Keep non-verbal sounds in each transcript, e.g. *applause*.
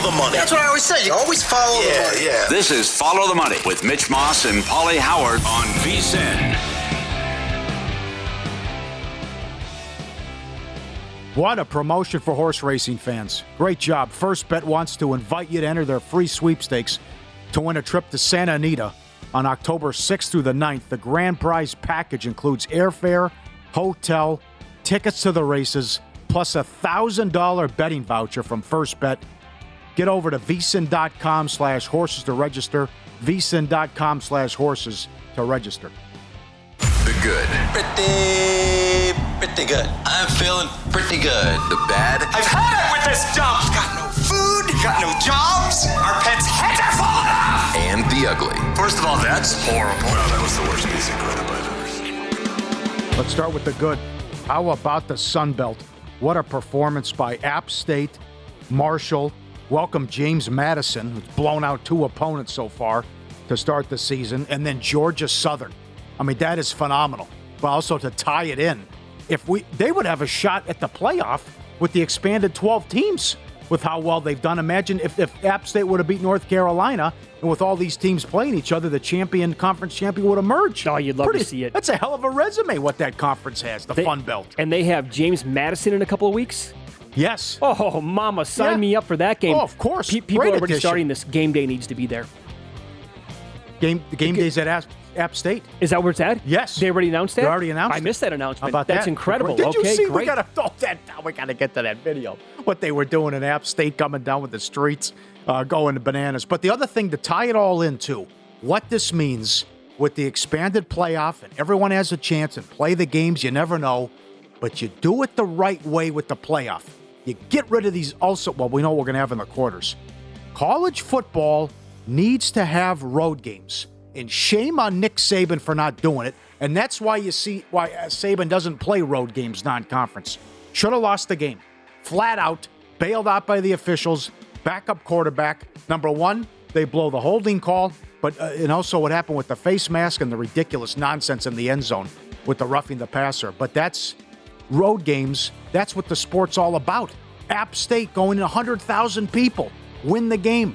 Follow the, money. That's what I always say. You always follow Yeah, the money. yeah. This is Follow the Money with Mitch Moss and Pauly Howard on VSIN. What a promotion for horse racing fans. Great job. First Bet wants to invite you to enter their free sweepstakes to win a trip to Santa Anita on October 6th through the 9th. The grand prize package includes airfare, hotel, tickets to the races, plus a $1,000 betting voucher from First Bet. Get over to vsin.com slash horses to register, vsin.com slash horses to register. The good, Pretty, pretty good. I'm feeling pretty good. the bad, I've had it with this dump. Got no food, got no jobs. Our pets' heads are falling off. and the ugly. First of all, that's horrible. that was the worst piece of crap I've ever seen. Let's start with the good. How about the Sun Belt? What a performance by App State, Marshall. Welcome James Madison, who's blown out two opponents so far to start the season, and then Georgia Southern. I mean, that is phenomenal. But also to tie it in, if we they would have a shot at the playoff with the expanded 12 teams with how well they've done. Imagine if, if App State would have beat North Carolina, and with all these teams playing each other, the champion, conference champion would emerge. Oh, you'd love to see it. That's a hell of a resume, what that conference has, the They- Fun Belt. And they have James Madison in a couple of weeks. Yes. Oh, mama, sign Yeah. me up for that game. Oh, of course. Pe- people Great are already addition. starting this. Game day needs to be there. Game the game days at App, App State. Is that where it's at? Yes. They already announced that? They already announced I it. missed that How announcement. about That's that? incredible. Did okay, you see? great. We gotta oh, that. We gotta get to that video. What they were doing in App State, coming down with the streets, uh, going bananas. But the other thing to tie it all into, what this means with the expanded playoff, and everyone has a chance and play the games. You never know, but you do it the right way with the playoff. You get rid of these. Also, well, we know what we're gonna have in the quarters. College football needs to have road games. And shame on Nick Saban for not doing it. And that's why you see why uh, Saban doesn't play road games non conference. Should have lost the game. Flat out, bailed out by the officials, backup quarterback. Number one, they blow the holding call, but uh, and also what happened with the face mask and the ridiculous nonsense in the end zone with the roughing the passer. But that's road games. That's what the sport's all about. App State going in 100,000 people. win the game.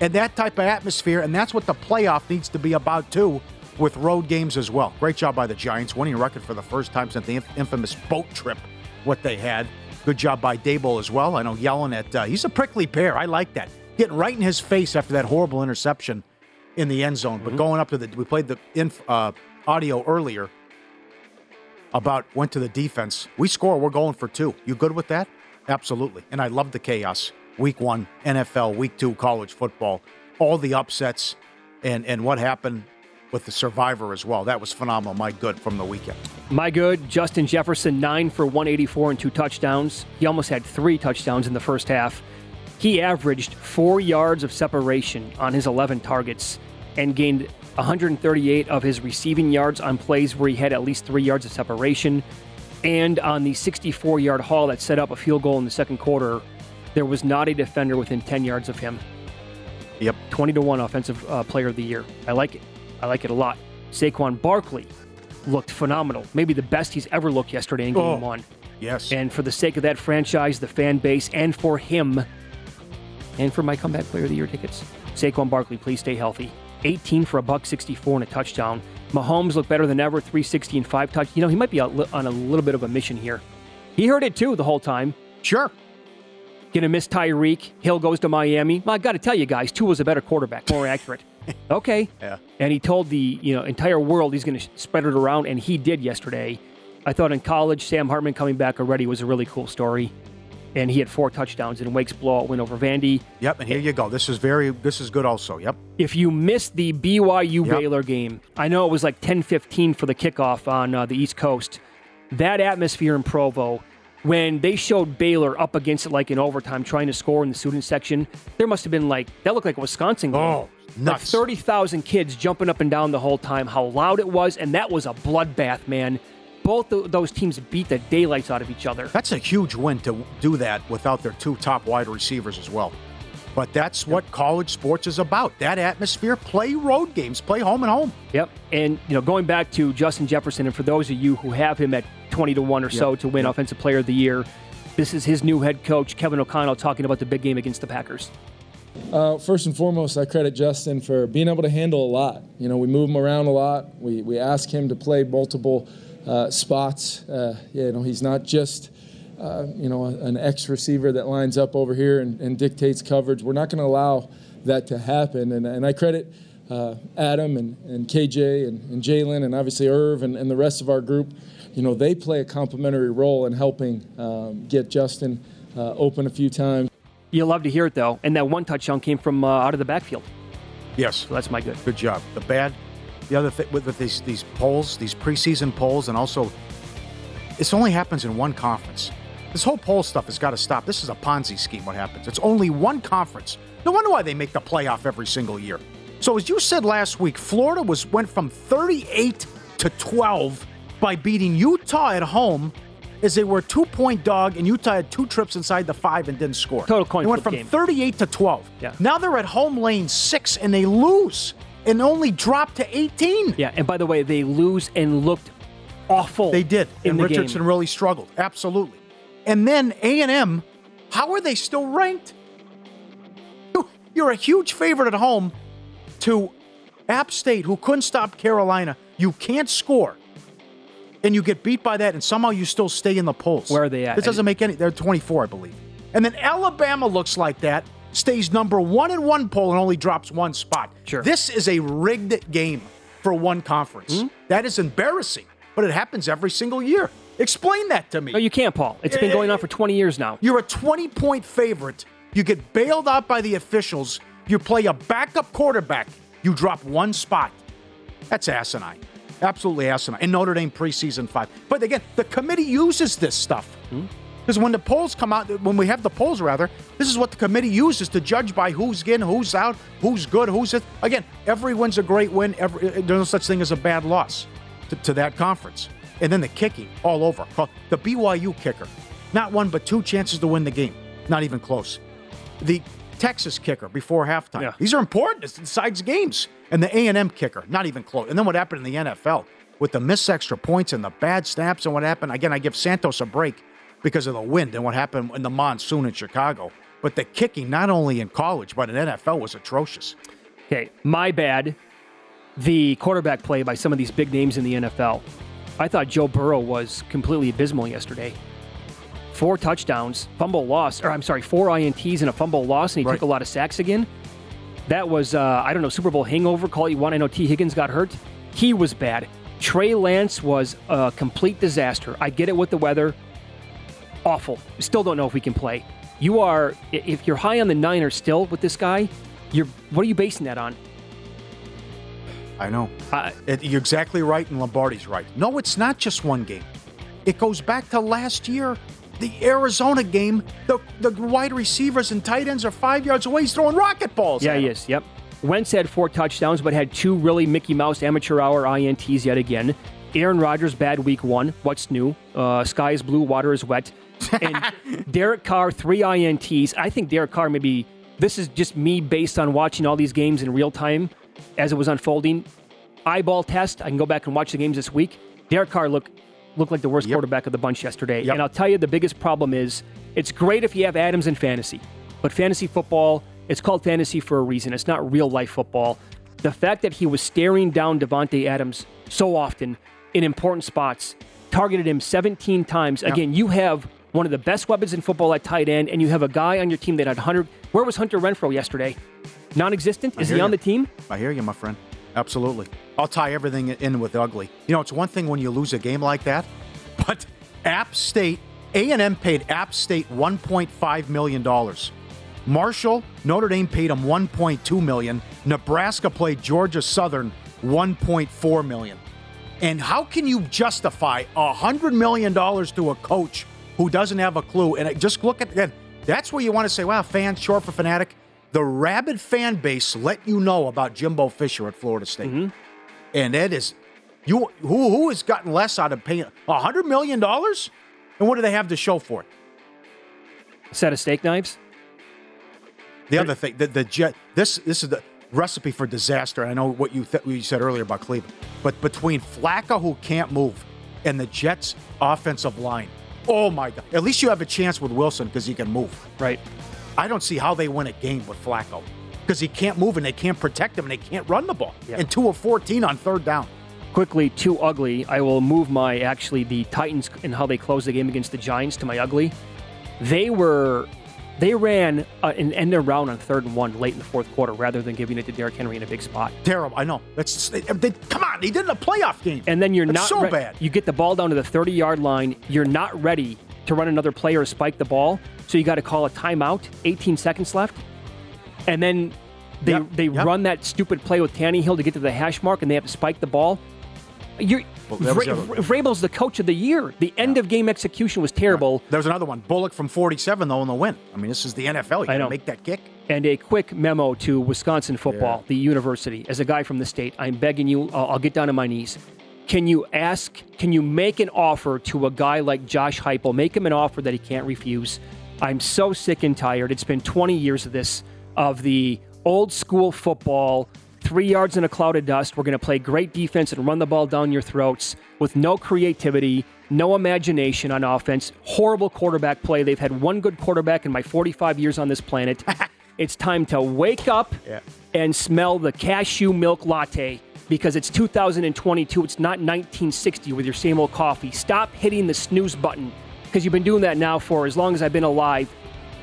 And that type of atmosphere, and that's what the playoff needs to be about too, with road games as well. Great job by the Giants, winning a record for the first time since the inf- infamous boat trip, what they had. Good job by Daboll as well. I know yelling at, uh, he's a prickly pear. I like that. Getting right in his face after that horrible interception in the end zone. But going up to the, we played the inf, uh, audio earlier about went to the defense. We score, we're going for two. You good with that? Absolutely. And I love the chaos. Week one, NFL, week two, college football, all the upsets, and, and what happened with the survivor as well. That was phenomenal. My good from the weekend. My good, Justin Jefferson, 9 for 184 and two touchdowns. He almost had three touchdowns in the first half. He averaged four yards of separation on his 11 targets and gained 138 of his receiving yards on plays where he had at least three yards of separation. And on the 64 yard haul that set up a field goal in the second quarter, there was not a defender within 10 yards of him. Yep. 20 to 1 offensive uh, player of the year. I like it. I like it a lot. Saquon Barkley looked phenomenal. Maybe the best he's ever looked yesterday in game Oh, one. Yes. And for the sake of that franchise, the fan base, and for him, and for my comeback player of the year tickets, Saquon Barkley, please stay healthy. 18 for a buck 64 and a touchdown. Mahomes looked better than ever, 360 and five touch. You know, he might be on a little bit of a mission here. He heard it too the whole time. Sure. Gonna miss Tyreek. Hill goes to Miami. Well, I got to tell you guys, Tua was a better quarterback, more *laughs* accurate. Okay. Yeah. And he told the you know entire world he's going to spread it around, and he did yesterday. I thought in college, Sam Hartman coming back already was a really cool story, and he had four touchdowns in Wake's blowout win over Vandy. Yep. And here you go. This is very, this is good also. Yep. If you missed the BYU Yep. Baylor game, I know it was like 10-15 for the kickoff on uh, the East Coast. That atmosphere in Provo, when they showed Baylor up against it like in overtime, trying to score in the student section, there must have been like that looked like a Wisconsin game. Oh, Like thirty thousand kids jumping up and down the whole time. How loud it was, and that was a bloodbath, man. Both of those teams beat the daylights out of each other. That's a huge win to do that without their two top wide receivers as well. But that's what college sports is about. That atmosphere. Play road games. Play home and home. Yep. And you know, going back to Justin Jefferson, and for those of you who have him at twenty to one or so to win Yep. Offensive Player of the Year, this is his new head coach Kevin O'Connell talking about the big game against the Packers. Uh, first and foremost, I credit Justin for being able to handle a lot. You know, we move him around a lot. We, we ask him to play multiple uh, spots. Uh, you know, he's not just, uh, you know, an X receiver that lines up over here and, and dictates coverage. We're not going to allow that to happen. And, and I credit uh, Adam and, and KJ and, and Jalen and obviously Irv and, and the rest of our group. You know, they play a complementary role in helping um, get Justin uh, open a few times. You love to hear it though, and that one touchdown came from uh, out of the backfield. Yes. So that's my good. Good job. The bad, the other thing with, with these these polls, these preseason polls, and also, this only happens in one conference. This whole poll stuff has got to stop. This is a Ponzi scheme. What happens? It's only one conference. No wonder why they make the playoff every single year. So as you said last week, Florida was went from 38 to 12 by beating Utah at home. As they were a two-point dog, and Utah had two trips inside the five and didn't score. Total coin They went from game. 38 to 12. Yeah. Now they're at home lane six and they lose and only dropped to 18. Yeah, and by the way, they lose and looked awful. They did. and the Richardson game. really struggled. Absolutely. And then A&M, how are they still ranked? You- You're a huge favorite at home to App State, who couldn't stop Carolina. You can't score. And you get beat by that, and somehow you still stay in the polls. Where are they at? This doesn't make any. They're 24, I believe. And then Alabama looks like that, stays number one in one poll, and only drops one spot. Sure. This is a rigged game for one conference. Hmm? That is embarrassing, but it happens every single year. Explain that to me. No, you can't, Paul. It's been going on for 20 years now. You're a 20 point favorite. You get bailed out by the officials. You play a backup quarterback. You drop one spot. That's asinine. Absolutely asinine. In Notre Dame preseason five. But again, the committee uses this stuff. Because when the polls come out, when we have the polls rather, this is what the committee uses to judge by who's in, who's out, who's good, who's it. Again, every win's a great win. Every, eh, there's no such thing as a bad loss to, to that conference. And then the kicking all over. The BYU kicker, not one but two chances to win the game. Not even close. The Texas kicker before halftime. Yeah. These are important. It decides games. And the A&M kicker, not even close. And then what happened in the NFL with the missed extra points and the bad snaps and what happened. Again, I give Santos a break because of the wind and what happened in the monsoon in Chicago. but the kicking, not only in college but in NFL, was atrocious. Okay, my bad. The quarterback play by some of these big names in the NFL. I thought Joe Burrow was completely abysmal yesterday. Four touchdowns, fumble loss, or I'm sorry, four INTs and a fumble loss, and he Right. took a lot of sacks again. That was, uh, I don't know, Super Bowl hangover, call it you want. I know Tee Higgins got hurt. He was bad. Trey Lance was a complete disaster. I get it with the weather. Awful. Still don't know if we can play. You are, if you're high on the Niners still with this guy, you're, what are you basing that on? I know. Uh, It- you're exactly right, and Lombardi's right. No, it's not just one game. It goes back to last year, the Arizona game. The the wide receivers and tight ends are five yards away. He's throwing rocket balls. Yeah, he is. Yep. Wentz had four touchdowns, but had two really Mickey Mouse amateur hour INTs yet again. Aaron Rodgers bad week one. What's new? Uh, sky is blue, water is wet. And Derek Carr three INTs. I think Derek Carr maybe this is just me based on watching all these games in real time as it was unfolding. Eyeball test. I can go back and watch the games this week. Derek Carr looked looked like the worst quarterback of the bunch yesterday. Yep. And I'll tell you the biggest problem is it's great if you have Adams in fantasy, but fantasy football it's called fantasy for a reason. It's not real life football. The fact that he was staring down Davante Adams so often in important spots, targeted him 17 times. Yep. Again, you have one of the best weapons in football at tight end, and you have a guy on your team that had 100. Where was Hunter Renfrow yesterday? Non-existent. Is hear he on the team? I hear you, my friend. Absolutely. I'll tie everything in with ugly. You know, it's one thing when you lose a game like that, *laughs* but App State, A&M paid App State $1.5 million. Marshall, Notre Dame paid him 1.2 million. Nebraska played Georgia Southern 1.4 million. And how can you justify $100 million to a coach who doesn't have a clue? And just look at again, that's where you want to say, wow, fans, short for fanatic. The rabid fan base let you know about Jimbo Fisher at Florida State. Mm-hmm. And that is, you who who has gotten less out of paying $100 million? And what do they have to show for it? A Set of steak knives. The other thing, the, the jet. This this is the recipe for disaster. I know what you th- what you said earlier about Cleveland, but between Flacco who can't move and the Jets' offensive line, oh my god! At least you have a chance with Wilson because he can move. Right. I don't see how they win a game with Flacco because he can't move and they can't protect him and they can't run the ball. Yeah. And two of fourteen on third down. quickly too ugly i will move my actually the titans and how they closed the game against the giants to my ugly they were they ran uh, an end around on third and one late in the fourth quarter rather than giving it to Derrick Henry in a big spot. Terrible. I know. That's they, they, come on. He did in a playoff game. And then you're That's not so re- bad. You get the ball down to the 30 yard line. You're not ready to run another play or spike the ball, so you got to call a timeout. 18 seconds left, and then they Yep, they yep. run that stupid play with Tannehill to get to the hash mark, and they have to spike the ball. You're, Well, that was Vra- the Vrabel's the coach of the year. The end of game execution was terrible. There was another one. Bullock from 47 though in the win. I mean, this is the NFL. You got to make that kick. And a quick memo to Wisconsin football, the university. As a guy from the state, I'm begging you, I'll, I'll get down on my knees. Can you ask, can you make an offer to a guy like Josh Heupel? Make him an offer that he can't refuse. I'm so sick and tired. It's been 20 years of this, of the old school football, three yards in a cloud of dust. We're going to play great defense and run the ball down your throats with no creativity, no imagination on offense. Horrible quarterback play. They've had one good quarterback in my 45 years on this planet. *laughs* it's time to wake up Yeah. and smell the cashew milk latte because it's 2022. It's not 1960 with your same old coffee. Stop hitting the snooze button because you've been doing that now for as long as I've been alive.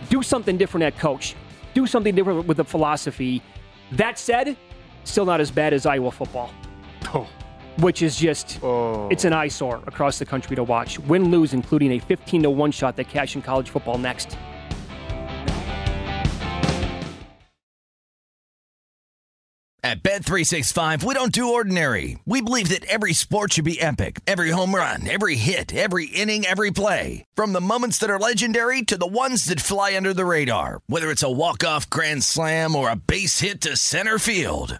Do something different at coach. Do something different with the philosophy. That said, still not as bad as Iowa football, Oh. which is just oh. it's an eyesore across the country to watch. Win lose, including a 15 to one shot that cash in college football next. At Bet365, we don't do ordinary. We believe that every sport should be epic. Every home run, every hit, every inning, every play. From the moments that are legendary to the ones that fly under the radar. Whether it's a walk-off grand slam or a base hit to center field.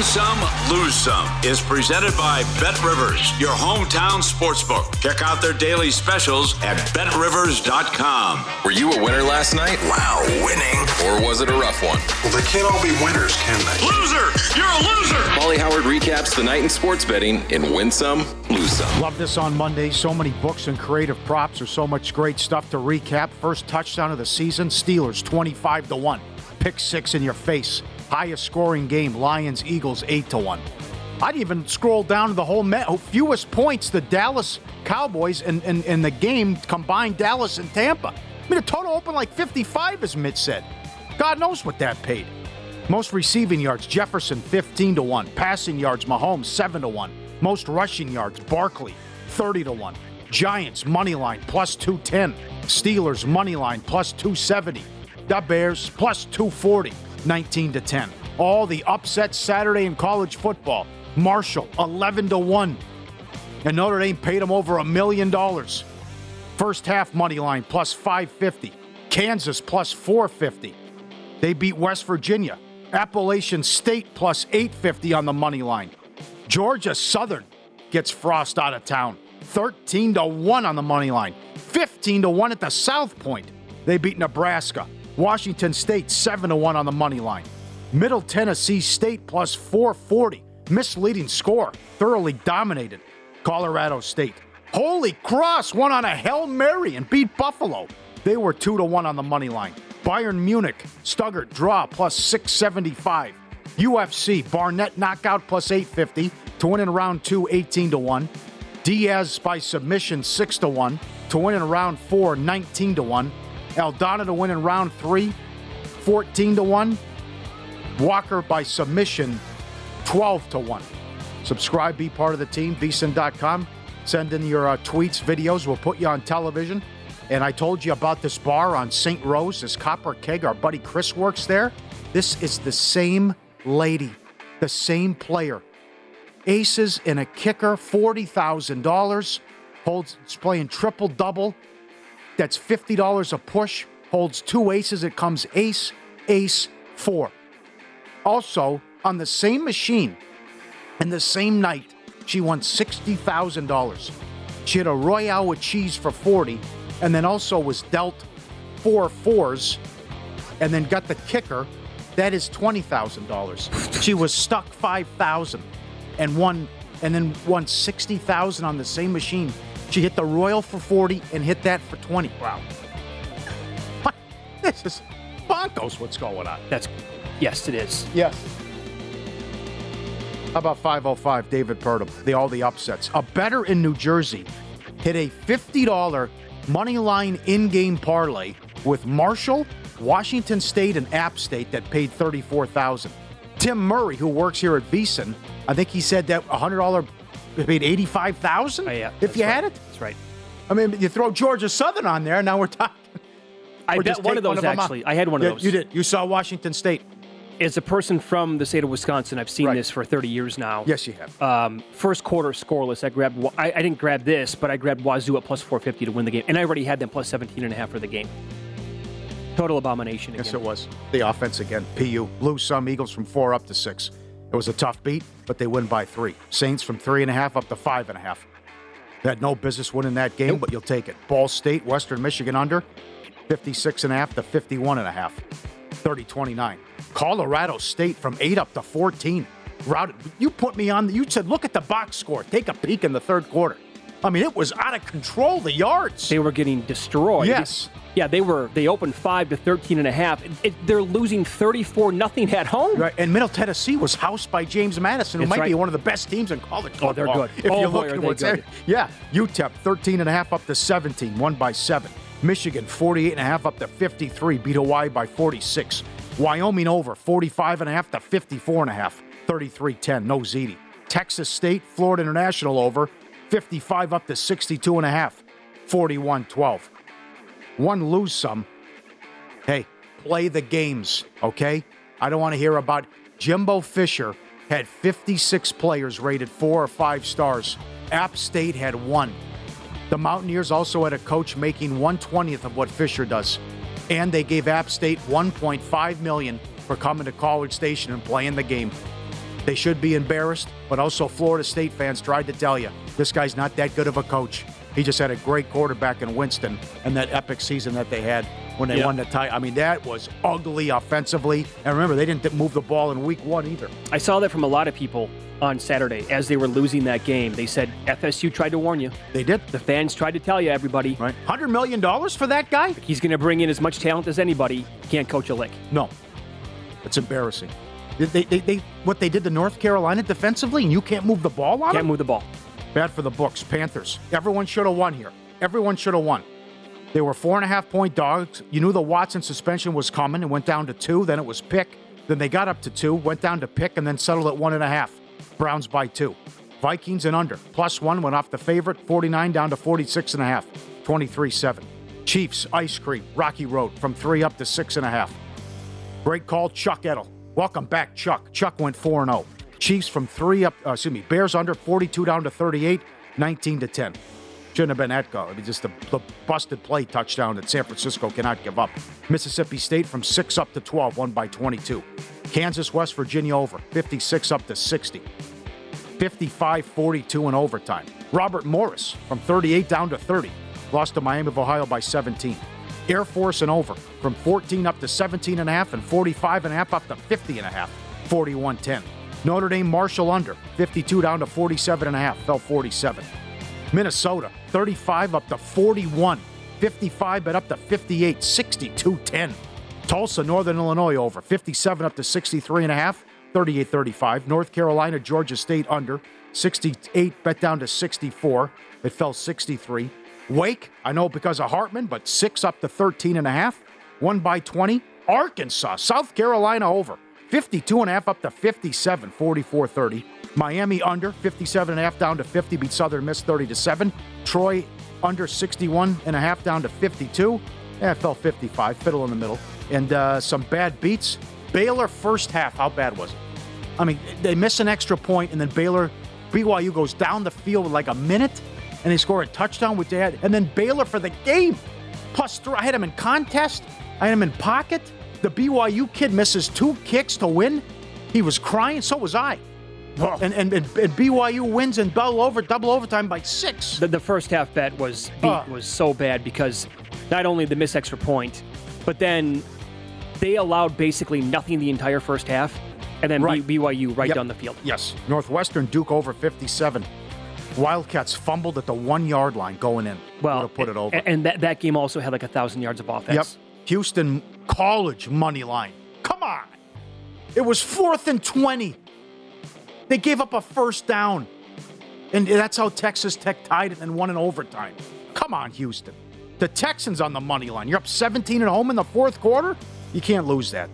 Win Some, Lose Some is presented by Bet Rivers, your hometown sportsbook. Check out their daily specials at betrivers.com. Were you a winner last night? Wow, winning. Or was it a rough one? Well, they can't all be winners, can they? Loser! You're a loser! Pauly Howard recaps the night in sports betting in Win Some, Lose Some. Love this on Monday. So many books and creative props. There's so much great stuff to recap. First touchdown of the season, Steelers 25 to 1. Pick six in your face. Highest scoring game, Lions Eagles 8 to 1. I'd even scroll down to the whole met, fewest points the Dallas Cowboys and in, the game combined Dallas and Tampa. I mean, the total opened like 55, as Mitch said. God knows what that paid. Most receiving yards, Jefferson 15 to 1. Passing yards, Mahomes 7 to 1. Most rushing yards, Barkley 30 to 1. Giants money line plus 210. Steelers money line plus 270. The Bears plus 240. 19 to 10. All the upsets Saturday in college football. Marshall 11 to 1. And Notre Dame paid them over a million dollars. First half money line plus 550. Kansas plus 450. They beat West Virginia. Appalachian State plus 850 on the money line. Georgia Southern gets Frost out of town. 13 to 1 on the money line. 15 to 1 at the South Point. They beat Nebraska. Washington State 7 1 on the money line. Middle Tennessee State plus 440. Misleading score. Thoroughly dominated. Colorado State. Holy Cross won on a Hail Mary and beat Buffalo. They were 2 to 1 on the money line. Bayern Munich, Stuttgart draw plus 675. UFC, Barnett knockout plus 850 to win in round 2 18 to 1. Diaz by submission 6 to 1 to win in round 4 19 to 1. Aldana to win in round 3 14 to 1. Walker by submission 12 to 1. Subscribe, be part of the team, vsin.com. Send in your uh, tweets, videos. We'll put you on television. And I told you about this bar on St. Rose, this Copper Keg. Our buddy Chris works there. This is the same lady, the same player. Aces and a kicker, $40,000. holds playing triple double. That's fifty dollars a push. Holds two aces. It comes ace, ace, four. Also on the same machine, in the same night, she won sixty thousand dollars. She had a royale with cheese for forty, and then also was dealt four fours, and then got the kicker. That is twenty thousand dollars. She was stuck five thousand, and won, and then won sixty thousand on the same machine. She hit the royal for forty and hit that for twenty. Wow. What? This is bonkers. What's going on? That's yes, it is. Yes. How about 505 David Purdum? The all the upsets. A better in New Jersey hit a $50 money line in-game parlay with Marshall, Washington State, and App State that paid 34000 Tim Murray, who works here at VSIN, I think he said that $100 paid 85000 Oh, yeah, If you right. had it? That's right. I mean, you throw Georgia Southern on there, now we're talking. I bet one of those them out. actually. I had one of Yeah, those. You did. You saw Washington State. As a person from the state of Wisconsin, I've seen this for 30 years now. Yes, you have. Um, first quarter scoreless. I grabbed. I, I didn't grab this, but I grabbed Wazoo at plus 450 to win the game, and I already had them plus 17 and a half for the game. Total abomination. Again. Yes, it was. The offense again. PU lose some Eagles from four up to six. It was a tough beat, but they win by three. Saints from three and a half up to five and a half. They had no business winning that game, but you'll take it. Ball State, Western Michigan under 56 and a half to 51 and a half. 30 29. Colorado State from eight up to 14. Routed. You put me on, you said, look at the box score. Take a peek in the third quarter. I mean, it was out of control, the yards. They were getting destroyed. Yes. Yeah, they were. They opened five to 13 and a half. It- it- they're losing 34 nothing at home. Right, and Middle Tennessee was housed by James Madison, who That's might be one of the best teams in college football. Oh, they're good. If Oh, you boy, look at they what's there. Yeah, UTEP 13 and a half up to 17, won by 7. Michigan 48 and a half up to 53, beat Hawaii by 46. Wyoming over 45 and a half to 54 and a half, 33-10, no ZD. Texas State, Florida International over 55 up to 62 and a half, 41-12. One lose some, Hey, play the games, okay? I don't want to hear about Jimbo Fisher had 56 players rated four or five stars. App State had one. The Mountaineers also had a coach making 120th of what Fisher does. And they gave App State 1.5 million for coming to College Station and playing the game. They should be embarrassed, but also Florida State fans tried to tell you this guy's not that good of a coach. He just had a great quarterback in Winston and that epic season that they had when they Yeah. won the tie. I mean, that was ugly offensively. And remember, they didn't move the ball in week one either. I saw that from a lot of people on Saturday as they were losing that game. They said FSU tried to warn you. They did. The fans tried to tell you, everybody. Right. $100 million for that guy? He's going to bring in as much talent as anybody. Can't coach a lick. No. It's embarrassing. They, they, they, what they did to North Carolina defensively, and you can't move the ball on Can't them? move the ball. Bad for the books. Panthers. Everyone should have won here. Everyone should have won. They were four and a half point dogs. You knew the Watson suspension was coming and went down to two. Then it was pick. Then they got up to two, went down to pick, and then settled at one and a half. Browns by two. Vikings and under. Plus one went off the favorite, 49 down to 46 and a half. 23 7. Chiefs, ice cream, Rocky Road from three up to six and a half. Great call, Chuck Edel. Welcome back, Chuck. Chuck went 4 0. Chiefs from three up, uh, excuse me, Bears under 42 down to 38, 19 to 10. Shouldn't have been that goal. I mean, just the, the busted play touchdown that San Francisco cannot give up. Mississippi State from 6 up to 12, won by 22. Kansas, West Virginia over, 56 up to 60. 55 42 in overtime. Robert Morris from 38 down to 30, lost to Miami of Ohio by 17. Air Force and over from 14 up to 17 and a half and 45 and a half up to 50 and a half, 41 10. Notre Dame Marshall under 52 down to 47 and a half, fell 47. Minnesota 35 up to 41, 55 but up to 58, 62 10. Tulsa, Northern Illinois over 57 up to 63 and a half, 38 35. North Carolina, Georgia State under 68, bet down to 64. It fell 63. Wake, I know because of Hartman, but 6 up to 13 and a half, 1 by 20. Arkansas, South Carolina over 52 and a half up to 57, 44 30. Miami under 57 and a half down to 50, beat Southern Miss 30 to 7. Troy under 61 and a half down to 52. Yeah, fell 55, fiddle in the middle. And uh, some bad beats. Baylor first half, how bad was it? I mean, they miss an extra point, and then Baylor, BYU goes down the field with like a minute, and they score a touchdown with that, and then Baylor for the game. Plus three. I had him in contest. I had him in pocket. The BYU kid misses two kicks to win. He was crying. So was I. And, and, and, and BYU wins in double over double overtime by six. The, the first half bet was beat, Uh. was so bad because not only the missed extra point, but then they allowed basically nothing the entire first half, and then Right. BYU right Yep. down the field. Yes. Northwestern Duke over 57. Wildcats fumbled at the one yard line going in. Well, put it over. And that, that game also had like a thousand yards of offense. Yep. Houston College money line. Come on. It was fourth and 20. They gave up a first down. And that's how Texas Tech tied it and won in overtime. Come on, Houston. The Texans on the money line. You're up 17 at home in the fourth quarter? You can't lose that.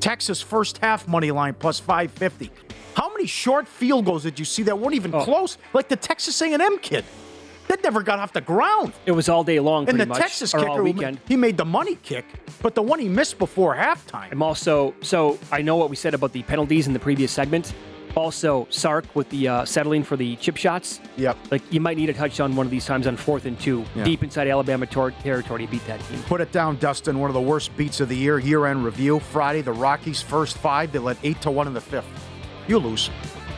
Texas first half money line plus 550. How many short field goals did you see that weren't even oh. close? Like the Texas A&M kid. That never got off the ground. It was all day long, And pretty the much, Texas or kicker, all weekend. he made the money kick, but the one he missed before halftime. I'm also so I know what we said about the penalties in the previous segment. Also, Sark with the uh, settling for the chip shots. Yep. Like you might need a touchdown one of these times on fourth and two, Yeah. deep inside Alabama tor- territory to beat that team. Put it down, Dustin. One of the worst beats of the year. Year-end review. Friday, the Rockies first five. They led eight to one in the fifth. You lose.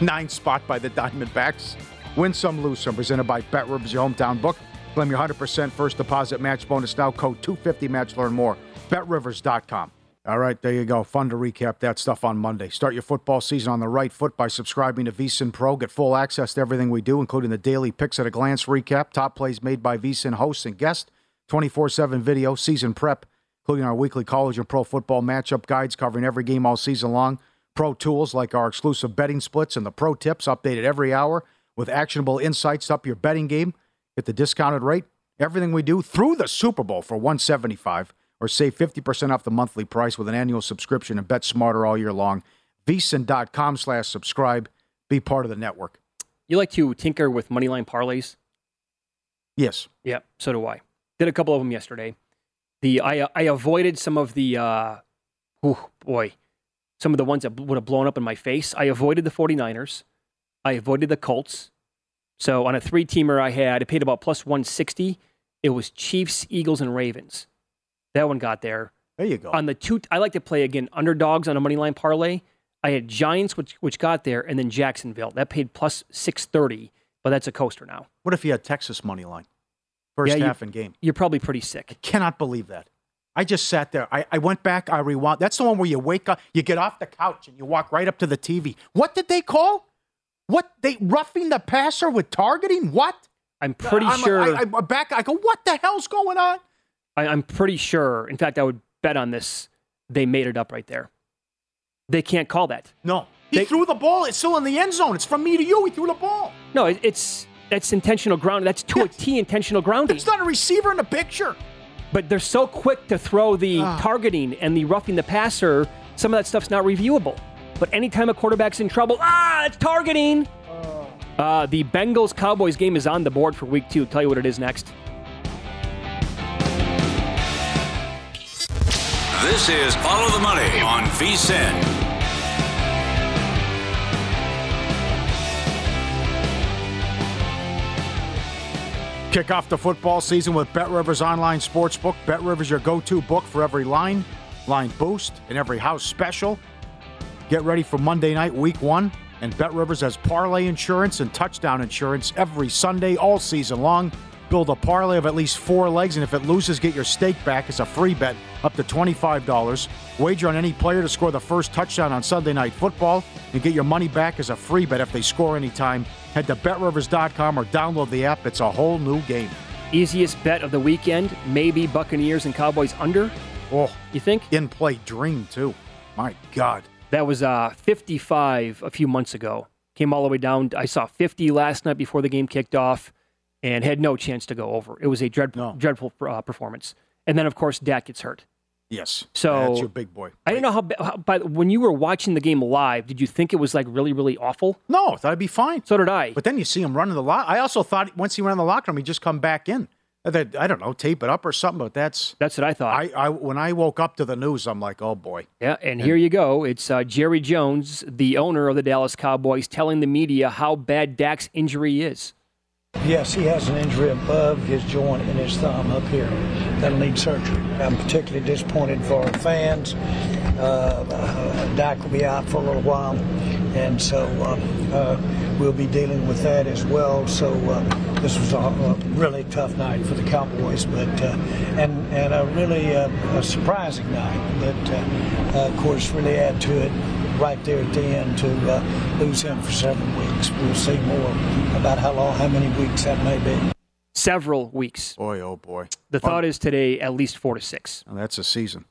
Nine spot by the Diamondbacks. Win some, lose some. Presented by BetRivers, your hometown book. Claim your 100% first deposit match bonus now. Code 250 match. Learn more. BetRivers.com. All right, there you go. Fun to recap that stuff on Monday. Start your football season on the right foot by subscribing to VSIN Pro. Get full access to everything we do, including the daily picks at a glance recap, top plays made by VSIN hosts and guests, 24 7 video, season prep, including our weekly college and pro football matchup guides covering every game all season long. Pro tools like our exclusive betting splits and the pro tips updated every hour with actionable insights up your betting game. Get the discounted rate. Everything we do through the Super Bowl for 175 or save 50% off the monthly price with an annual subscription and bet smarter all year long. VSIN.com slash subscribe. Be part of the network. You like to tinker with moneyline parlays? Yes. Yeah, so do I. Did a couple of them yesterday. The I I avoided some of the uh ooh, boy, some of the ones that would have blown up in my face. I avoided the 49ers. I avoided the Colts. So on a three-teamer I had, it paid about plus 160. It was Chiefs, Eagles and Ravens. That one got there. There you go. On the two I like to play again underdogs on a moneyline parlay. I had Giants which which got there and then Jacksonville. That paid plus 630, but that's a coaster now. What if you had Texas money line? First Yeah, you- half and game. You're probably pretty sick. I Cannot believe that. I just sat there. I, I went back. I rewound. That's the one where you wake up, you get off the couch, and you walk right up to the TV. What did they call? What they roughing the passer with targeting? What? I'm pretty I'm- sure I, I, back. I go. What the hell's going on? I, I'm pretty sure. In fact, I would bet on this. They made it up right there. They can't call that. No, he threw the ball. It's still in the end zone. It's from me to you. He threw the ball. No, it, it's that's intentional ground. That's to a T intentional grounding. It's not a receiver in the picture. But they're so quick to throw the Ah. targeting and the roughing the passer. Some of that stuff's not reviewable. But anytime a quarterback's in trouble, ah, it's targeting. Uh, the Bengals Cowboys game is on the board for week two. Tell you what it is next. This is Follow the Money on VSIN. Kick off the football season with Bet Rivers Online Sportsbook. Bet Rivers, your go to book for every line, line boost, and every house special. Get ready for Monday night, week one. And Bet Rivers has parlay insurance and touchdown insurance every Sunday, all season long. Build a parlay of at least four legs, and if it loses, get your stake back. It's a free bet up to $25. Wager on any player to score the first touchdown on Sunday Night Football and get your money back as a free bet if they score anytime. Head to betrivers.com or download the app. It's a whole new game. Easiest bet of the weekend, maybe Buccaneers and Cowboys under. Oh, you think? In play dream, too. My God. That was uh, 55 a few months ago. Came all the way down. I saw 50 last night before the game kicked off and had no chance to go over. It was a dread, dreadful uh, performance. And then, of course, Dak gets hurt. Yes. So That's your big boy. I didn't know how, how. But when you were watching the game live, did you think it was like really, really awful? No, I thought it'd be fine. So did I. But then you see him running the lock. I also thought once he ran in the locker room, he'd just come back in. That I don't know, tape it up or something. But that's that's what I thought. I, I when I woke up to the news, I'm like, oh boy. Yeah, and here you go. It's uh, Jerry Jones, the owner of the Dallas Cowboys, telling the media how bad Dak's injury is. Yes, he has an injury above his joint in his thumb up here that'll need surgery. I'm particularly disappointed for our fans. Uh, uh, Dak will be out for a little while, and so uh, uh, we'll be dealing with that as well. So uh, this was a, a really tough night for the Cowboys, but uh, and and a really uh, a surprising night that, uh, uh, of course, really add to it right there at the end to uh, lose him for seven weeks. We'll see more about how long, how many weeks that may be. Several weeks. Boy, oh boy. The thought is today at least four to six. Well, that's a season.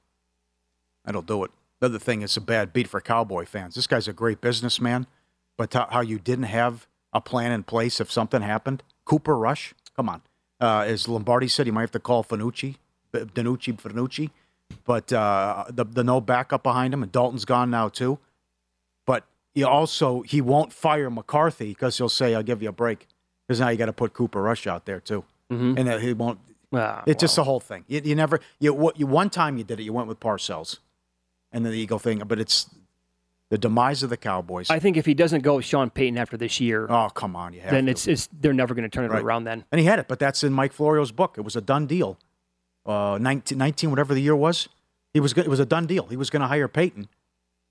That'll do it. The other thing, is a bad beat for Cowboy fans. This guy's a great businessman, but how how you didn't have a plan in place if something happened. Cooper Rush, come on. Uh, as Lombardi said, you might have to call Fanucci, Danucci, Fanucci, but uh, the the no backup behind him, and Dalton's gone now too. But he also he won't fire McCarthy because he'll say, "I'll give you a break," because now you got to put Cooper Rush out there too, Mhm. and that he won't. Ah, it's just the whole thing. You, you never you what you one time you did it. You went with Parcells, and then the Eagle thing. But it's the demise of the Cowboys. I think if he doesn't go with Sean Payton after this year, oh come on, you have then to. it's it's they're never going to turn it Right. around. Then And he had it, but that's in Mike Florio's book. It was a done deal. Uh, 19, 19 whatever the year was, he was. It was a done deal. He was going to hire Payton,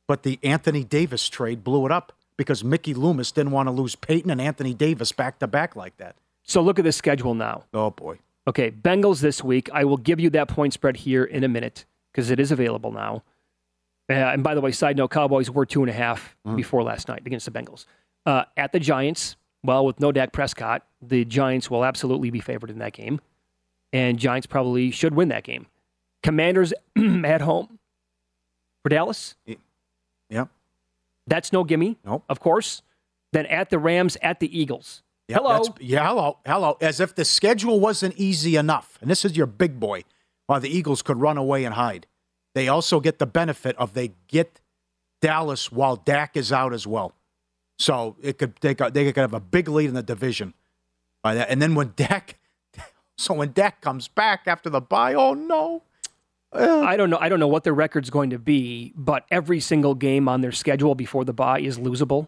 but the Anthony Davis trade blew it up because Mickey Loomis didn't want to lose Payton and Anthony Davis back to back like that. so look at the schedule now. Oh boy, Okay, Bengals this week. I will give you that point spread here in a minute because it is available now. Uh, and by the way, side note: Cowboys were two and a half Mm. before last night against the Bengals. Uh, at the Giants, well, with no Dak Prescott, the Giants will absolutely be favored in that game, and Giants probably should win that game. Commanders *clears throat* at home for Dallas. Yeah. That's no gimme. Nope. Of course. Then at the Rams, at the Eagles. Yeah, Hello. yeah, hello, hello. As if the schedule wasn't easy enough. And this is your big boy. While the Eagles could run away and hide, they also get the benefit of they get Dallas while Dak is out as well. So it could they could, they could have a big lead in the division by that. And then when Dak, *laughs* so when Dak comes back after the bye, oh no. I don't know. I don't know what their record's going to be, but every single game on their schedule before the bye is losable.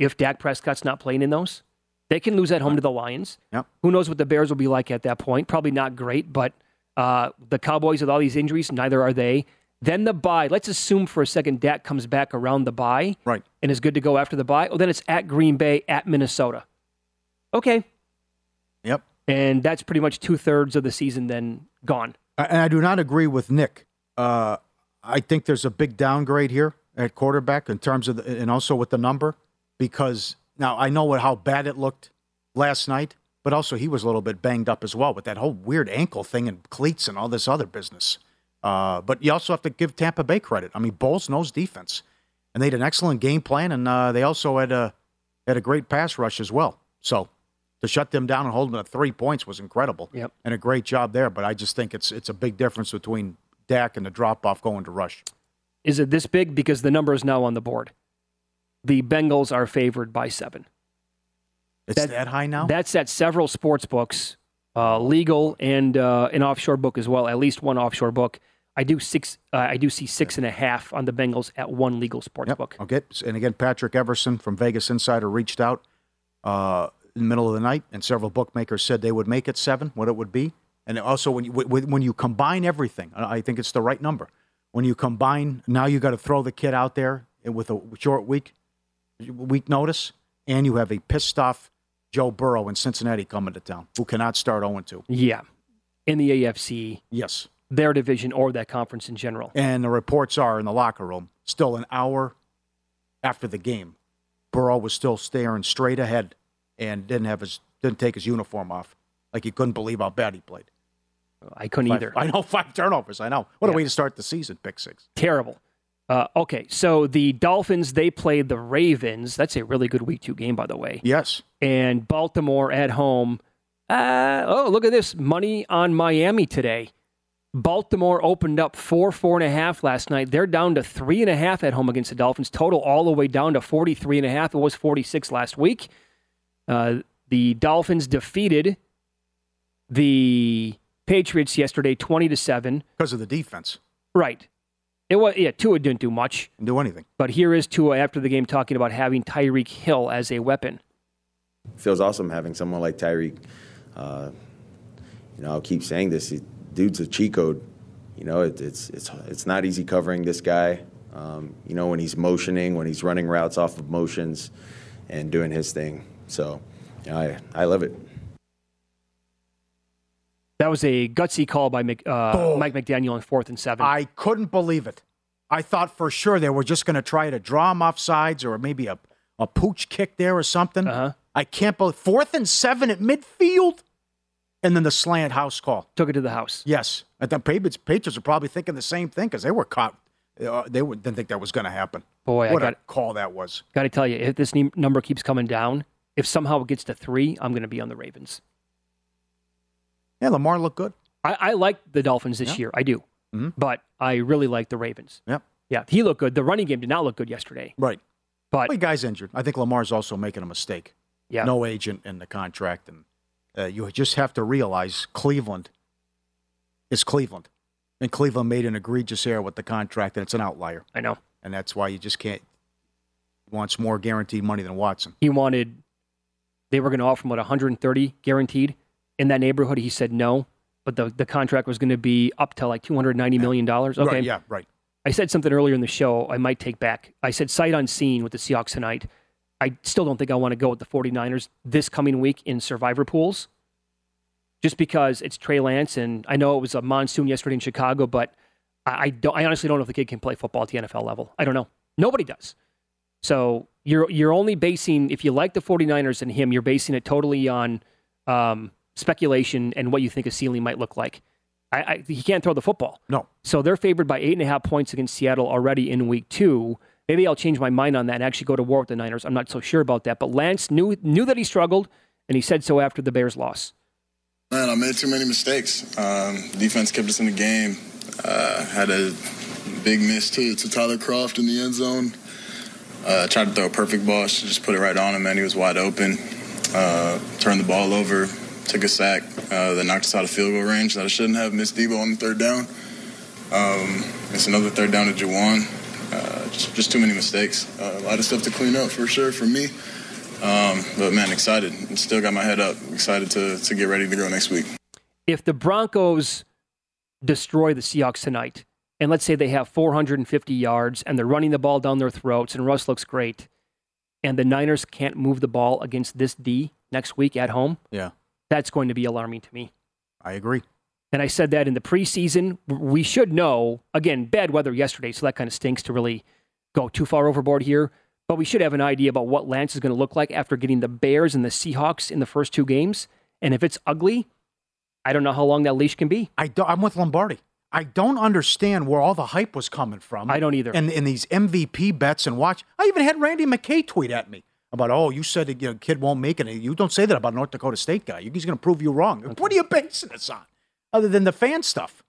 If Dak Prescott's not playing in those, they can lose at home to the Lions. Yep. Who knows what the Bears will be like at that point? Probably not great, but uh, the Cowboys with all these injuries, neither are they. Then the bye. Let's assume for a second Dak comes back around the bye, right, and is good to go after the bye. Well, then it's at Green Bay, at Minnesota. Okay, Yep. and that's pretty much two thirds of the season then gone. And I do not agree with Nick. Uh, I think there's a big downgrade here at quarterback in terms of, the, and also with the number, because now I know what, how bad it looked last night, but also he was a little bit banged up as well with that whole weird ankle thing and cleats and all this other business. Uh, but you also have to give Tampa Bay credit. I mean, Bowles knows defense, and they had an excellent game plan, and uh, they also had a had a great pass rush as well. So to shut them down and hold them at three points was incredible. Yep. And a great job there. But I just think it's it's a big difference between Dak and the drop off going to rush. Is it this big? Because the number is now on the board. The Bengals are favored by seven. It's that, high now? That's at several sports books, uh, legal and uh, an offshore book as well. At least one offshore book. I do six. Uh, I do see six and a half on the Bengals at one legal sports book. Okay. And again, Patrick Everson from Vegas Insider reached out uh, in the middle of the night, and several bookmakers said they would make it seven, what it would be. And also, when you, when when you combine everything, I think it's the right number. When you combine, now you got to throw the kid out there with a short week, week notice, and you have a pissed off Joe Burrow in Cincinnati coming to town who cannot start 0 2. Yeah, in the AFC. Yes. Their division or that conference in general. And the reports are in the locker room, still an hour after the game, Burrow was still staring straight ahead and didn't have his didn't take his uniform off. Like he couldn't believe how bad he played. I couldn't Five- either. *laughs* I know five turnovers. I know. What a way to start the season. Pick six. Terrible. Uh, okay, so the Dolphins they played the Ravens. That's a really good Week Two game, by the way. Yes. And Baltimore at home. Uh, oh, look at this money on Miami today. Baltimore opened up four, four and a half last night. They're down to three and a half at home against the Dolphins. Total all the way down to 43 and a half. It was 46 last week. Uh, the Dolphins defeated the Patriots yesterday 20 to 7. Because of the defense. Right. It was yeah, Tua didn't do much. Didn't do anything. But here is Tua after the game talking about having Tyreek Hill as a weapon. feels awesome having someone like Tyreek. Uh, you know, I'll keep saying this. He, dude's a cheat code. You know, it, it's it's it's not easy covering this guy. Um, you know, when he's motioning, when he's running routes off of motions, and doing his thing. So, you know, I I love it. That was a gutsy call by Mc, uh, Oh. Mike McDaniel on fourth and seven. I couldn't believe it. I thought for sure they were just going to try to draw him off sides or maybe a, a pooch kick there or something. Uh-huh. I can't believe fourth and seven at midfield, and then the slant house call took it to the house. Yes, I think Patriots, Patriots are probably thinking the same thing because they were caught. Uh, they didn't think that was going to happen. Boy, I what a call that was. Got to tell you, if this number keeps coming down, if somehow it gets to three, I'm going to be on the Ravens. Yeah, Lamar looked good. I, I like the Dolphins this Yeah. year. I do. But I really like the Ravens. Yep. Yeah, he looked good. The running game did not look good yesterday. Right. But well, guy's injured. I think Lamar's also making a mistake. Yeah. No agent in the contract, and uh, you just have to realize Cleveland is Cleveland, and Cleveland made an egregious error with the contract, and it's an outlier. I know, and that's why you just can't. He wants more guaranteed money than Watson. He wanted, they were going to offer him, what, 130 guaranteed in that neighborhood. He said no, but the, the contract was going to be up to like $290 million. Okay. Right, yeah, right. I said something earlier in the show I might take back. I said sight unseen with the Seahawks tonight. I still don't think I want to go with the 49ers this coming week in survivor pools just because it's Trey Lance. And I know it was a monsoon yesterday in Chicago, but I, I, don't, I honestly don't know if the kid can play football at the NFL level. I don't know. Nobody does. So you're, you're only basing, if you like the 49ers and him, you're basing it totally on um, speculation and what you think a ceiling might look like. I, I, he can't throw the football. No. So they're favored by eight and a half points against Seattle already in week two. Maybe I'll change my mind on that and actually go to war with the Niners. I'm not so sure about that. But Lance knew knew that he struggled, and he said so after the Bears loss. Man, I made too many mistakes. Um, defense kept us in the game. Uh, had a big miss to, to Tyler Kroft in the end zone. Uh, tried to throw a perfect ball, should just put it right on him, man. He was wide open. Uh, turned the ball over, took a sack uh, that knocked us out of field goal range that I shouldn't have. Missed Debo on the third down. Um, it's another third down to Jauan. Uh, just, just too many mistakes. Uh, a lot of stuff to clean up for sure for me. Um, but man, excited. Still got my head up. Excited to, to get ready to go next week. If the Broncos destroy the Seahawks tonight, and let's say they have 450 yards and they're running the ball down their throats, and Russ looks great, and the Niners can't move the ball against this D next week at home, Yeah, that's going to be alarming to me. I agree. And I said that in the preseason. We should know, again, bad weather yesterday, so that kind of stinks to really go too far overboard here. But we should have an idea about what Lance is going to look like after getting the Bears and the Seahawks in the first two games. And if it's ugly, I don't know how long that leash can be. I I'm with Lombardi. I don't understand where all the hype was coming from. I don't either. And in these MVP bets and watch, I even had Randy McKay tweet at me about, oh, you said a you know, kid won't make it. You don't say that about North Dakota State guy. He's going to prove you wrong. What are you basing this on, other than the fan stuff?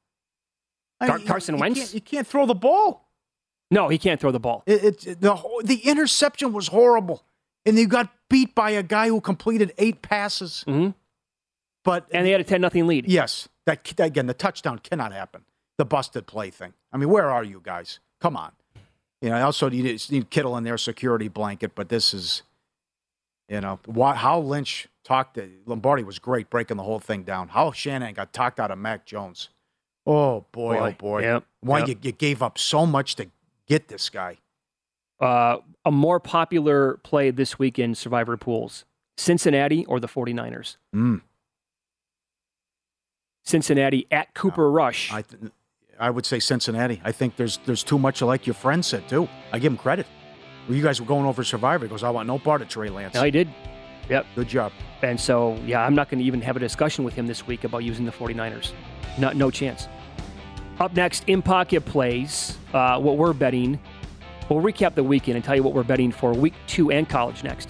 I Car- mean, Carson you Wentz? Can't, you can't throw the ball. No, he can't throw the ball. It, it, the the interception was horrible, and you got beat by a guy who completed eight passes. Mm-hmm. But and they had a ten nothing lead. Yes, that again, the touchdown cannot happen. The busted play thing. I mean, where are you guys? Come on. You know, also you need, need Kittle in their security blanket, but this is, you know, why, how Lynch talked. To, Lombardi was great breaking the whole thing down. How Shanahan got talked out of Mac Jones. Oh boy, Boy, oh boy. yep, Why yep. You, you gave up so much to get this guy? Uh, a more popular play this week in Survivor pools Cincinnati or the 49ers? Mm. Cincinnati at Cooper Rush. I, th- I would say Cincinnati. I think there's there's too much like your friend said too. I give him credit. Well, you guys were going over Survivor. He goes, I want no part of Trey Lance. I did. Yep. Good job. And so, yeah, I'm not going to even have a discussion with him this week about using the 49ers. Not, no chance. Up next, in pocket plays. Uh, what we're betting. We'll recap the weekend and tell you what we're betting for week two and college next.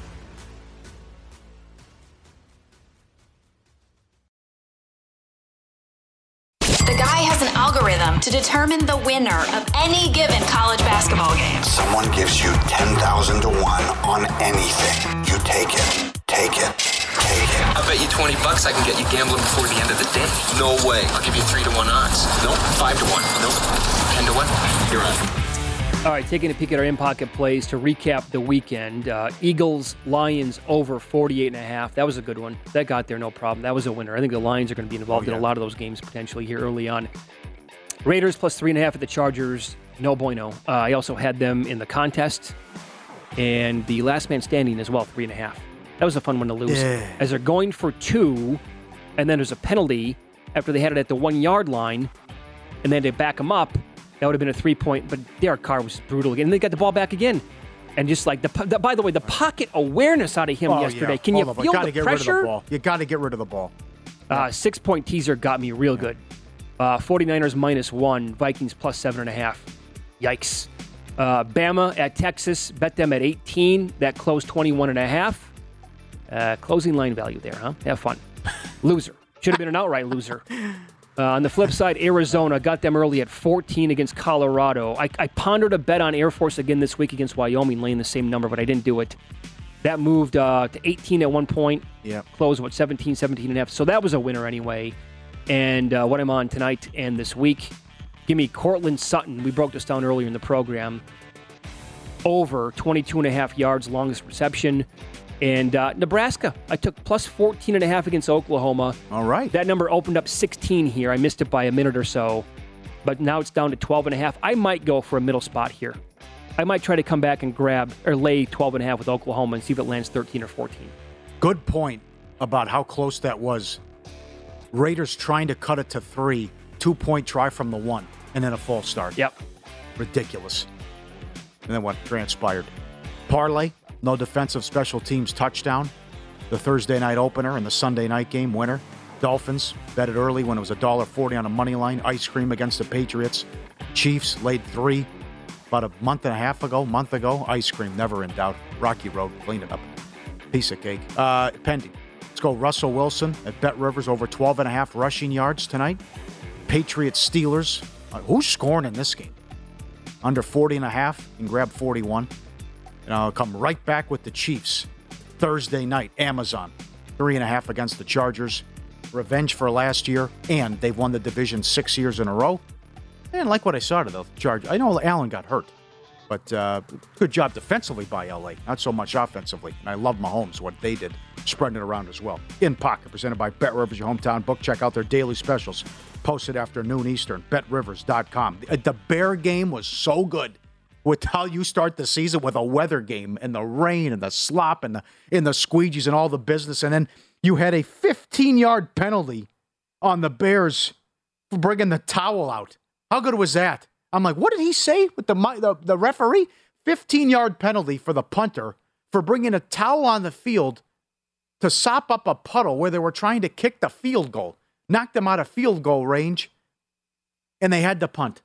To determine the winner of any given college basketball game. Someone gives you 10,000 to 1 on anything. You take it. Take it. Take it. I bet you 20 bucks I can get you gambling before the end of the day. No way. I'll give you 3 to 1 odds. Nope. 5 to 1. Nope. 10 to 1. You're on. All right, taking a peek at our in pocket plays to recap the weekend. Uh, Eagles, Lions over 48 and a half. That was a good one. That got there, no problem. That was a winner. I think the Lions are going to be involved Oh, yeah. in a lot of those games potentially here early on. Raiders plus three and a half at the Chargers. No bueno. Uh, I also had them in the contest and the last man standing as well, three and a half. That was a fun one to lose. Yeah. As they're going for two, and then there's a penalty after they had it at the one yard line, and then they back them up. That would have been a three point, but Derek Carr was brutal again. And they got the ball back again. And just like the, the by the way, the pocket awareness out of him Oh, yesterday. yeah. Can you Hold feel the get pressure? rid of the ball. You got to get rid of the ball. Uh, six point teaser got me real good. Uh, 49ers minus one, Vikings plus seven and a half. Yikes. Uh, Bama at Texas, bet them at 18. That closed 21 and a half. Uh, closing line value there, huh? Have fun. *laughs* loser. Should have been an outright loser. Uh, on the flip side, Arizona got them early at 14 against Colorado. I, I pondered a bet on Air Force again this week against Wyoming, laying the same number, but I didn't do it. That moved uh, to 18 at one point. Yeah. Closed, what, 17, 17 and a half. So that was a winner anyway. And uh, what I'm on tonight and this week, give me Courtland Sutton. We broke this down earlier in the program. Over 22 and a half yards, longest reception. And uh, Nebraska, I took plus 14 and a half against Oklahoma. All right. That number opened up 16 here. I missed it by a minute or so. But now it's down to 12 and a half. I might go for a middle spot here. I might try to come back and grab or lay 12 and a half with Oklahoma and see if it lands 13 or 14. Good point about how close that was. Raiders trying to cut it to three, two point try from the one, and then a false start. Yep. Ridiculous. And then what transpired? Parlay, No defensive special teams touchdown. The Thursday night opener and the Sunday night game winner. Dolphins betted early when it was $1.40 on a money line. Ice cream against the Patriots. Chiefs laid three about a month and a half ago, month ago. Ice cream, never in doubt. Rocky Road, clean it up. Piece of cake. Uh, pending. Go Russell Wilson at Bet Rivers over 12 and a half rushing yards tonight. Patriots Steelers. Uh, who's scoring in this game? Under 40 and a half. Can grab 41. And I'll come right back with the Chiefs. Thursday night, Amazon. Three and a half against the Chargers. Revenge for last year. And they've won the division six years in a row. And like what I saw to the Chargers. I know Allen got hurt. But uh, good job defensively by LA, not so much offensively. And I love Mahomes, what they did, spreading it around as well. In Pocket, presented by Bet Rivers, your hometown book. Check out their daily specials, posted after noon Eastern, betrivers.com. The, Bear game was so good with how you start the season with a weather game and the rain and the slop and the, and the squeegees and all the business. And then you had a 15 yard penalty on the Bears for bringing the towel out. How good was that? I'm like, what did he say with the, the, the referee? 15 yard penalty for the punter for bringing a towel on the field to sop up a puddle where they were trying to kick the field goal, knocked them out of field goal range, and they had to punt.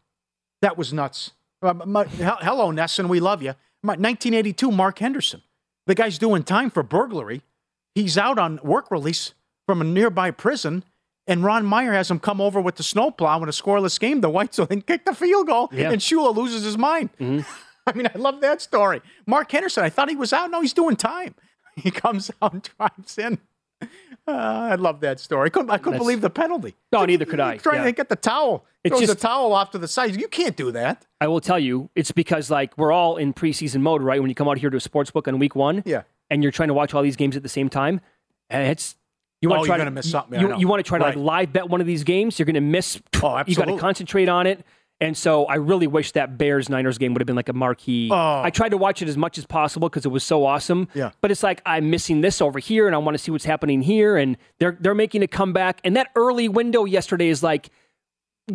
That was nuts. Uh, hello, Nesson, we love you. My, 1982, Mark Henderson. The guy's doing time for burglary. He's out on work release from a nearby prison and Ron Meyer has him come over with the snowplow in a scoreless game. The Whites will then kick the field goal, Yeah. and Shula loses his mind. Mm-hmm. *laughs* I mean, I love that story. Mark Henderson, I thought he was out. No, he's doing time. *laughs* He comes out and drives in. Uh, I love that story. I couldn't, I couldn't That's- believe the penalty. No, neither could I. He's trying Yeah. to get the towel. It's Throws just- the towel off to the side. You can't do that. I will tell you, it's because like we're all in preseason mode, right? When you come out here to a sports book on week one, Yeah. and you're trying to watch all these games at the same time, and it's you want Oh, to try to miss something. You, you want to try to Right. like live bet one of these games, you're going to miss. Oh, You got to concentrate on it. And so I really wish that Bears Niners game would have been like a marquee. Oh. I tried to watch it as much as possible because it was so awesome. Yeah. But it's like I'm missing this over here, and I want to see what's happening here. And they're they're making a comeback. And that early window yesterday is like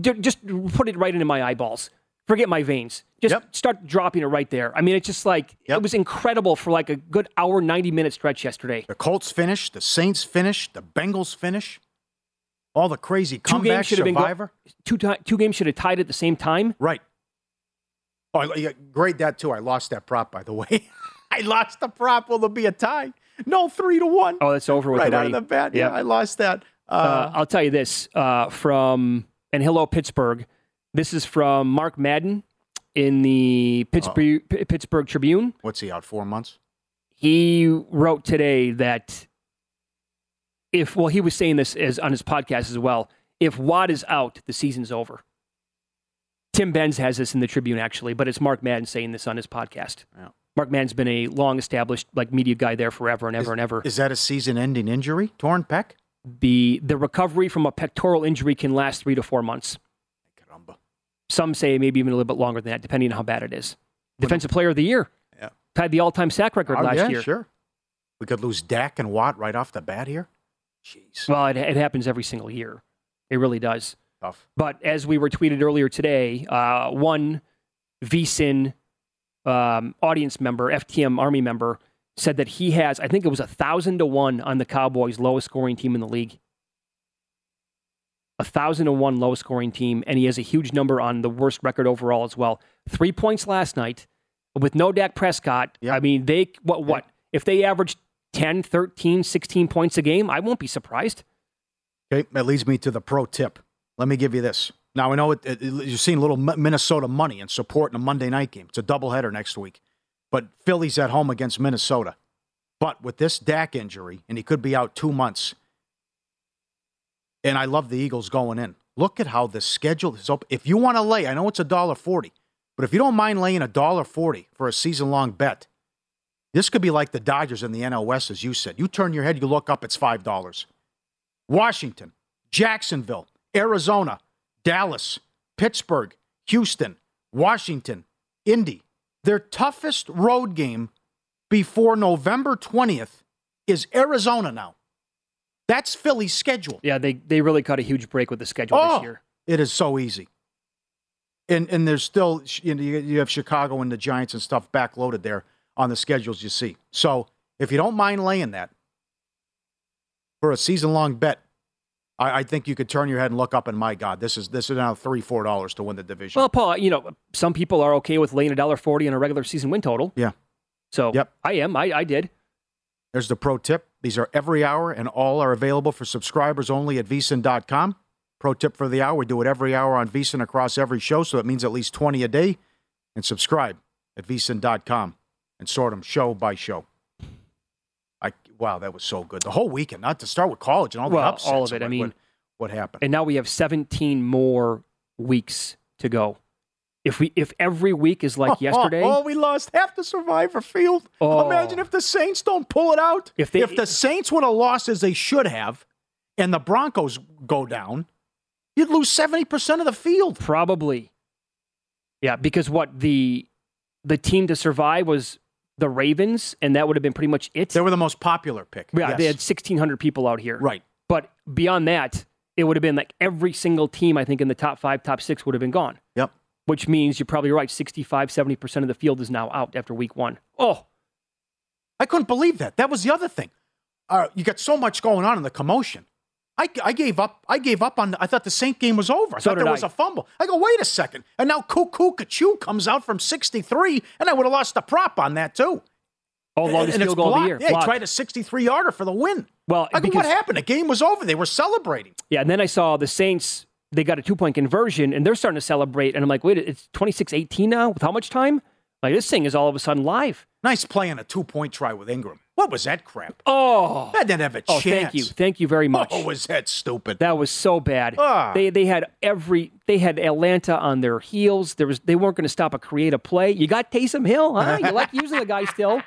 just put it right into my eyeballs. Forget my veins. Just start dropping it right there. I mean, it's just like it was incredible for like a good hour, ninety minute stretch yesterday. The Colts finish, the Saints finish, the Bengals finish. All the crazy Two comeback games should have been go- two two games should have tied at the same time. Right. Oh, yeah, great that too. I lost that prop, by the way. *laughs* I lost the prop. Will there be a tie? No, three to one. Oh, that's over with right out of the bat. Yeah, I lost that. Uh, Uh, I'll tell you this uh, from and hello Pittsburgh. This is from Mark Madden in the Pittsburgh oh. P- Pittsburgh Tribune. what's he out? Four months. He wrote today that if well, he was saying this as on his podcast as well. If Watt is out, the season's over. Tim Benz has this in the Tribune actually, but it's Mark Madden saying this on his podcast. Yeah. Mark Madden's been a long established like media guy there forever and ever and ever. Is that a season-ending injury? Torn pec? the the recovery from a pectoral injury can last three to four months. Some say maybe even a little bit longer than that, depending on how bad it is. Defensive Player of the Year. Yeah. Tied the all-time sack record Oh, last yeah, year. sure. We could lose Dak and Watt right off the bat here. Jeez. Well, it, it happens every single year. It really does. Tough. But as we were tweeted earlier today, uh, one VSIN um, audience member, FTM Army member, said that he has, I think it was a thousand to one on the Cowboys' lowest scoring team in the league. A thousand to one lowest scoring team, and he has a huge number on the worst record overall as well. Three points last night with no Dak Prescott. I mean, they, what, what? If they averaged 10, 13, 16 points a game, I won't be surprised. Okay, that leads me to the pro tip. Let me give you this. Now I know it, it, you're seeing a little Minnesota money and support in a Monday night game. It's a doubleheader next week, but Philly's at home against Minnesota. But with this Dak injury, and he could be out two months, and I love the Eagles going in. Look at how the schedule is open. If you want to lay, I know it's a dollar forty, but if you don't mind laying a dollar forty for a season long bet, this could be like the Dodgers in the NL West, as you said. You turn your head, you look up, it's five dollars. Washington, Jacksonville, Arizona, Dallas, Pittsburgh, Houston, Washington, Indy. Their toughest road game before November 20th is Arizona now. That's Philly's schedule. Yeah, they, they really cut a huge break with the schedule Oh, this year. it is so easy. And and there's still you know you have Chicago and the Giants and stuff backloaded there. on the schedules you see. So if you don't mind laying that for a season long bet, I, I, think you could turn your head and look up and my God, this is this is now three four dollars to win the division. Well, Paul, you know some people are okay with laying a dollar forty in a regular season win total. Yeah. So yep. I am. I, I did. There's the pro tip. These are every hour and all are available for subscribers only at vsin.com. Pro tip for the hour: we do it every hour on vsin across every show, so it means at least twenty a day. And subscribe at vsin.com and sort them show by show. I wow, that was so good. The whole weekend, not to start with college and all well, the upsets. all of it. I mean, what, what happened? And now we have 17 more weeks to go. If we if every week is like *laughs* oh, yesterday, oh, oh, we lost half the Survivor field. Oh. Imagine if the Saints don't pull it out. If they, if the Saints would have lost as they should have, and the Broncos go down, you'd lose 70 percent of the field. Probably. Yeah, because what the the team to survive was the Ravens, and that would have been pretty much it. They were the most popular pick. Yeah, yes. they had 1,600 people out here. Right. But beyond that, it would have been like every single team, I think, in the top five, top six would have been gone. Yep. Which means you're probably right. 65, 70% of the field is now out after week one. Oh. I couldn't believe that. That was the other thing. Uh, you got so much going on in the commotion. I, I gave up. I gave up on. I thought the Saint game was over. I so thought there I. was a fumble. I go, wait a second, and now Cuckoo Kachu comes out from 63, and I would have lost the prop on that too. Oh, longest field goal of the year. Yeah, he tried a 63 yarder for the win. Well, I go, because, what happened? The game was over. They were celebrating. Yeah, and then I saw the Saints. They got a two point conversion, and they're starting to celebrate. And I'm like, wait, it's 26-18 now. With how much time? Like this thing is all of a sudden live. Nice play on a two point try with Ingram. What was that crap? Oh, that didn't have a oh, chance. thank you, thank you very much. Oh, was that stupid? That was so bad. Ah. They they had every they had Atlanta on their heels. There was they weren't going to stop a creative play. You got Taysom Hill, huh? You like *laughs* using the guy still.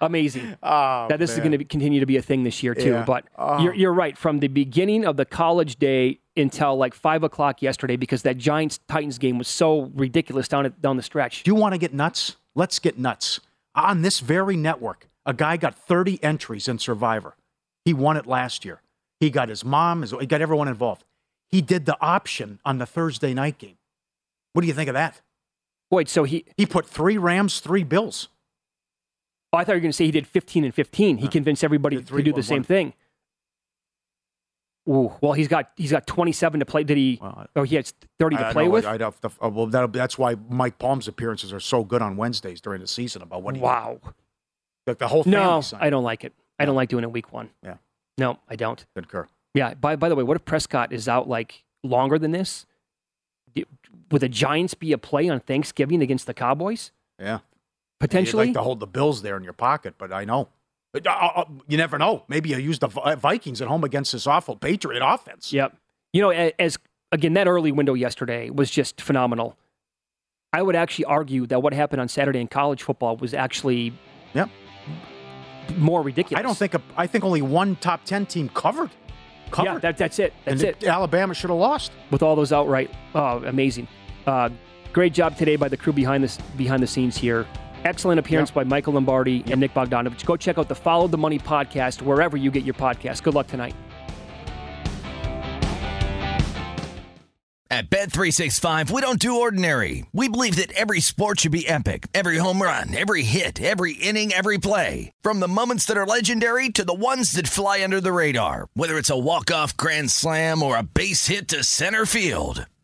Amazing. Oh, that this man. is going to continue to be a thing this year too. Yeah. But Oh. you're you're right. From the beginning of the college day until like five o'clock yesterday, because that Giants Titans game was so ridiculous down at, down the stretch. Do you want to get nuts? Let's get nuts. On this very network, a guy got 30 entries in Survivor. He won it last year. He got his mom, his, he got everyone involved. He did the option on the Thursday night game. What do you think of that? Wait, so he he put three Rams, three Bills. Oh, I thought you were going to say he did 15 and 15. He convinced everybody to do the one, same one. thing. Ooh, well, he's got he's got 27 to play. Did he? oh, he has 30 to I play know, with. I'd have to, uh, well, that's why Mike Palm's appearances are so good on Wednesdays during the season about what he wow. Like the whole No, signed. I don't like it. I don't like doing it week one. Yeah. No, I don't. Concur. Yeah. By by the way, what if Prescott is out like longer than this? Would the Giants be a play on Thanksgiving against the Cowboys? Yeah. Potentially. You'd like to hold the Bills there in your pocket, but I know. But, uh, uh, you never know. Maybe you use the Vikings at home against this awful Patriot offense. Yep. You know, as again, that early window yesterday was just phenomenal. I would actually argue that what happened on Saturday in college football was actually Yep. more ridiculous. I don't think a, I think only one top ten team covered. Covered. Yeah, that, that's it. That's and it. Alabama should have lost. With all those outright, oh, amazing. Uh, great job today by the crew behind the behind the scenes here. Excellent appearance by Michael Lombardi and Nick Bogdanovich. Go check out the Follow the Money podcast wherever you get your podcast. Good luck tonight. At Bet365, we don't do ordinary. We believe that every sport should be epic. Every home run, every hit, every inning, every play. From the moments that are legendary to the ones that fly under the radar. Whether it's a walk-off grand slam or a base hit to center field.